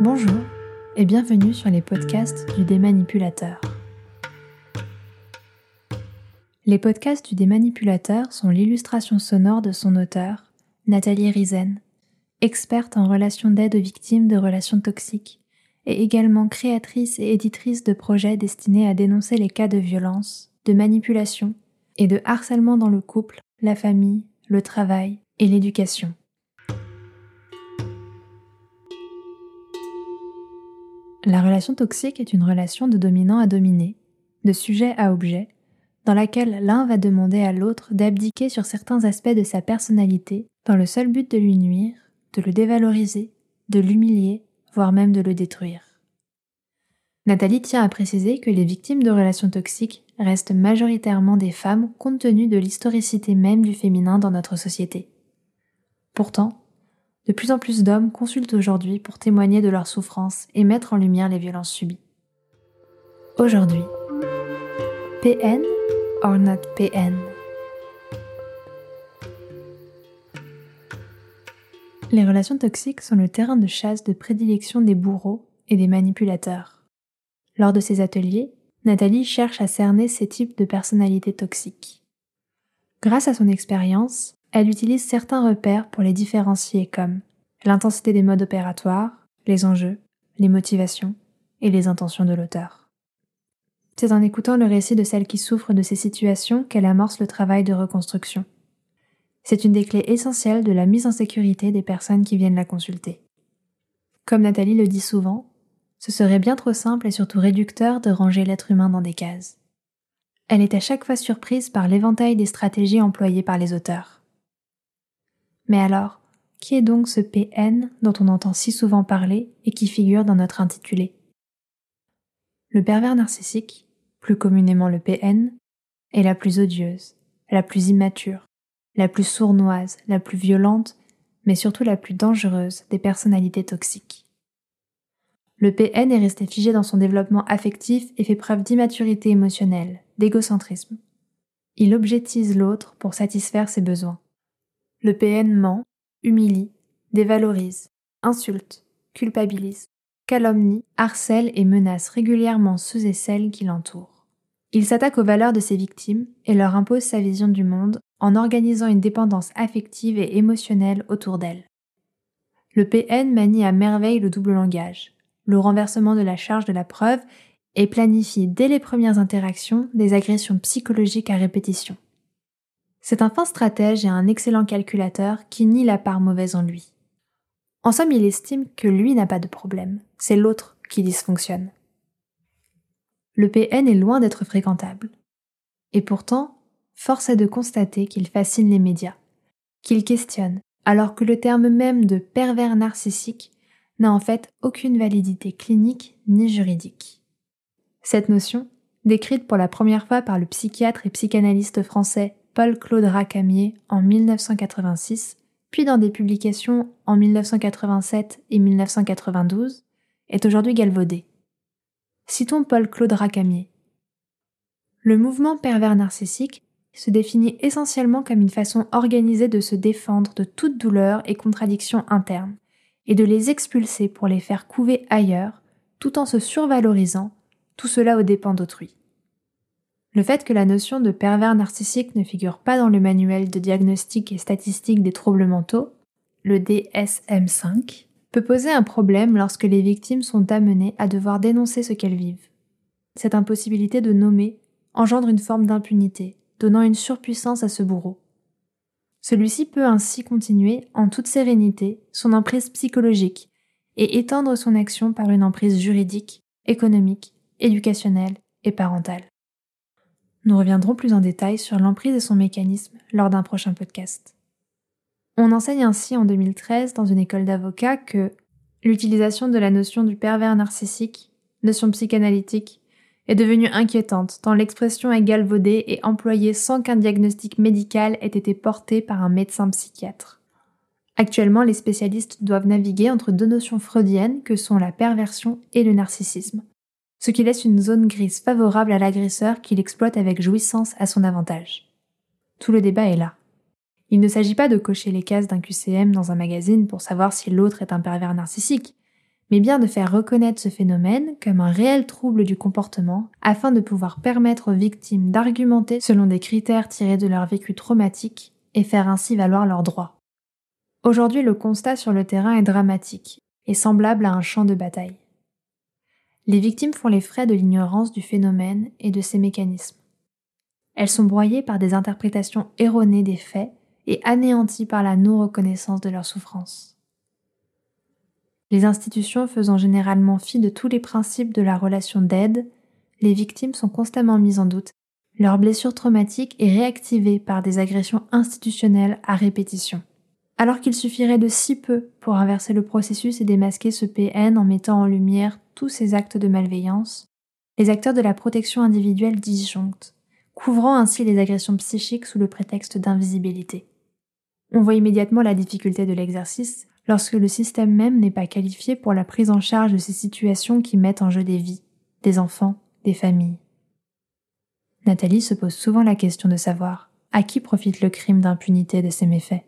Bonjour et bienvenue sur les podcasts du Démanipulateur. Les podcasts du Démanipulateur sont l'illustration sonore de son auteur, Nathalie Rizen, experte en relations d'aide aux victimes de relations toxiques et également créatrice et éditrice de projets destinés à dénoncer les cas de violence, de manipulation et de harcèlement dans le couple, la famille, le travail et l'éducation. La relation toxique est une relation de dominant à dominé, de sujet à objet, dans laquelle l'un va demander à l'autre d'abdiquer sur certains aspects de sa personnalité dans le seul but de lui nuire, de le dévaloriser, de l'humilier, voire même de le détruire. Nathalie tient à préciser que les victimes de relations toxiques restent majoritairement des femmes compte tenu de l'historicité même du féminin dans notre société. Pourtant, de plus en plus d'hommes consultent aujourd'hui pour témoigner de leurs souffrances et mettre en lumière les violences subies. Aujourd'hui, PN or not PN Les relations toxiques sont le terrain de chasse de prédilection des bourreaux et des manipulateurs. Lors de ces ateliers, Nathalie cherche à cerner ces types de personnalités toxiques. Grâce à son expérience, elle utilise certains repères pour les différencier comme l'intensité des modes opératoires, les enjeux, les motivations et les intentions de l'auteur. C'est en écoutant le récit de celle qui souffre de ces situations qu'elle amorce le travail de reconstruction. C'est une des clés essentielles de la mise en sécurité des personnes qui viennent la consulter. Comme Nathalie le dit souvent, ce serait bien trop simple et surtout réducteur de ranger l'être humain dans des cases. Elle est à chaque fois surprise par l'éventail des stratégies employées par les auteurs. Mais alors, qui est donc ce PN dont on entend si souvent parler et qui figure dans notre intitulé? Le pervers narcissique, plus communément le PN, est la plus odieuse, la plus immature, la plus sournoise, la plus violente, mais surtout la plus dangereuse des personnalités toxiques. Le PN est resté figé dans son développement affectif et fait preuve d'immaturité émotionnelle, d'égocentrisme. Il objectise l'autre pour satisfaire ses besoins. Le PN ment, humilie, dévalorise, insulte, culpabilise, calomnie, harcèle et menace régulièrement ceux et celles qui l'entourent. Il s'attaque aux valeurs de ses victimes et leur impose sa vision du monde en organisant une dépendance affective et émotionnelle autour d'elles. Le PN manie à merveille le double langage, le renversement de la charge de la preuve et planifie dès les premières interactions des agressions psychologiques à répétition. C'est un fin stratège et un excellent calculateur qui nie la part mauvaise en lui. En somme, il estime que lui n'a pas de problème, c'est l'autre qui dysfonctionne. Le PN est loin d'être fréquentable. Et pourtant, force est de constater qu'il fascine les médias, qu'il questionne, alors que le terme même de pervers narcissique n'a en fait aucune validité clinique ni juridique. Cette notion, décrite pour la première fois par le psychiatre et psychanalyste français Paul-Claude Racamier en 1986, puis dans des publications en 1987 et 1992, est aujourd'hui galvaudé. Citons Paul-Claude Racamier. Le mouvement pervers narcissique se définit essentiellement comme une façon organisée de se défendre de toute douleur et contradiction interne, et de les expulser pour les faire couver ailleurs, tout en se survalorisant, tout cela aux dépens d'autrui. Le fait que la notion de pervers narcissique ne figure pas dans le manuel de diagnostic et statistique des troubles mentaux, le DSM5, peut poser un problème lorsque les victimes sont amenées à devoir dénoncer ce qu'elles vivent. Cette impossibilité de nommer engendre une forme d'impunité, donnant une surpuissance à ce bourreau. Celui-ci peut ainsi continuer en toute sérénité son emprise psychologique et étendre son action par une emprise juridique, économique, éducationnelle et parentale. Nous reviendrons plus en détail sur l'emprise et son mécanisme lors d'un prochain podcast. On enseigne ainsi en 2013 dans une école d'avocats que l'utilisation de la notion du pervers narcissique, notion psychanalytique, est devenue inquiétante tant l'expression est galvaudée et employée sans qu'un diagnostic médical ait été porté par un médecin psychiatre. Actuellement, les spécialistes doivent naviguer entre deux notions freudiennes que sont la perversion et le narcissisme, ce qui laisse une zone grise favorable à l'agresseur qu'il exploite avec jouissance à son avantage. Tout le débat est là. Il ne s'agit pas de cocher les cases d'un QCM dans un magazine pour savoir si l'autre est un pervers narcissique, mais bien de faire reconnaître ce phénomène comme un réel trouble du comportement afin de pouvoir permettre aux victimes d'argumenter selon des critères tirés de leur vécu traumatique et faire ainsi valoir leurs droits. Aujourd'hui, le constat sur le terrain est dramatique et semblable à un champ de bataille. Les victimes font les frais de l'ignorance du phénomène et de ses mécanismes. Elles sont broyées par des interprétations erronées des faits et anéanties par la non-reconnaissance de leur souffrance. Les institutions faisant généralement fi de tous les principes de la relation d'aide, les victimes sont constamment mises en doute, leur blessure traumatique est réactivée par des agressions institutionnelles à répétition. Alors qu'il suffirait de si peu pour inverser le processus et démasquer ce PN en mettant en lumière tous ces actes de malveillance, les acteurs de la protection individuelle disjonctent, couvrant ainsi les agressions psychiques sous le prétexte d'invisibilité. On voit immédiatement la difficulté de l'exercice lorsque le système même n'est pas qualifié pour la prise en charge de ces situations qui mettent en jeu des vies, des enfants, des familles. Nathalie se pose souvent la question de savoir à qui profite le crime d'impunité de ces méfaits?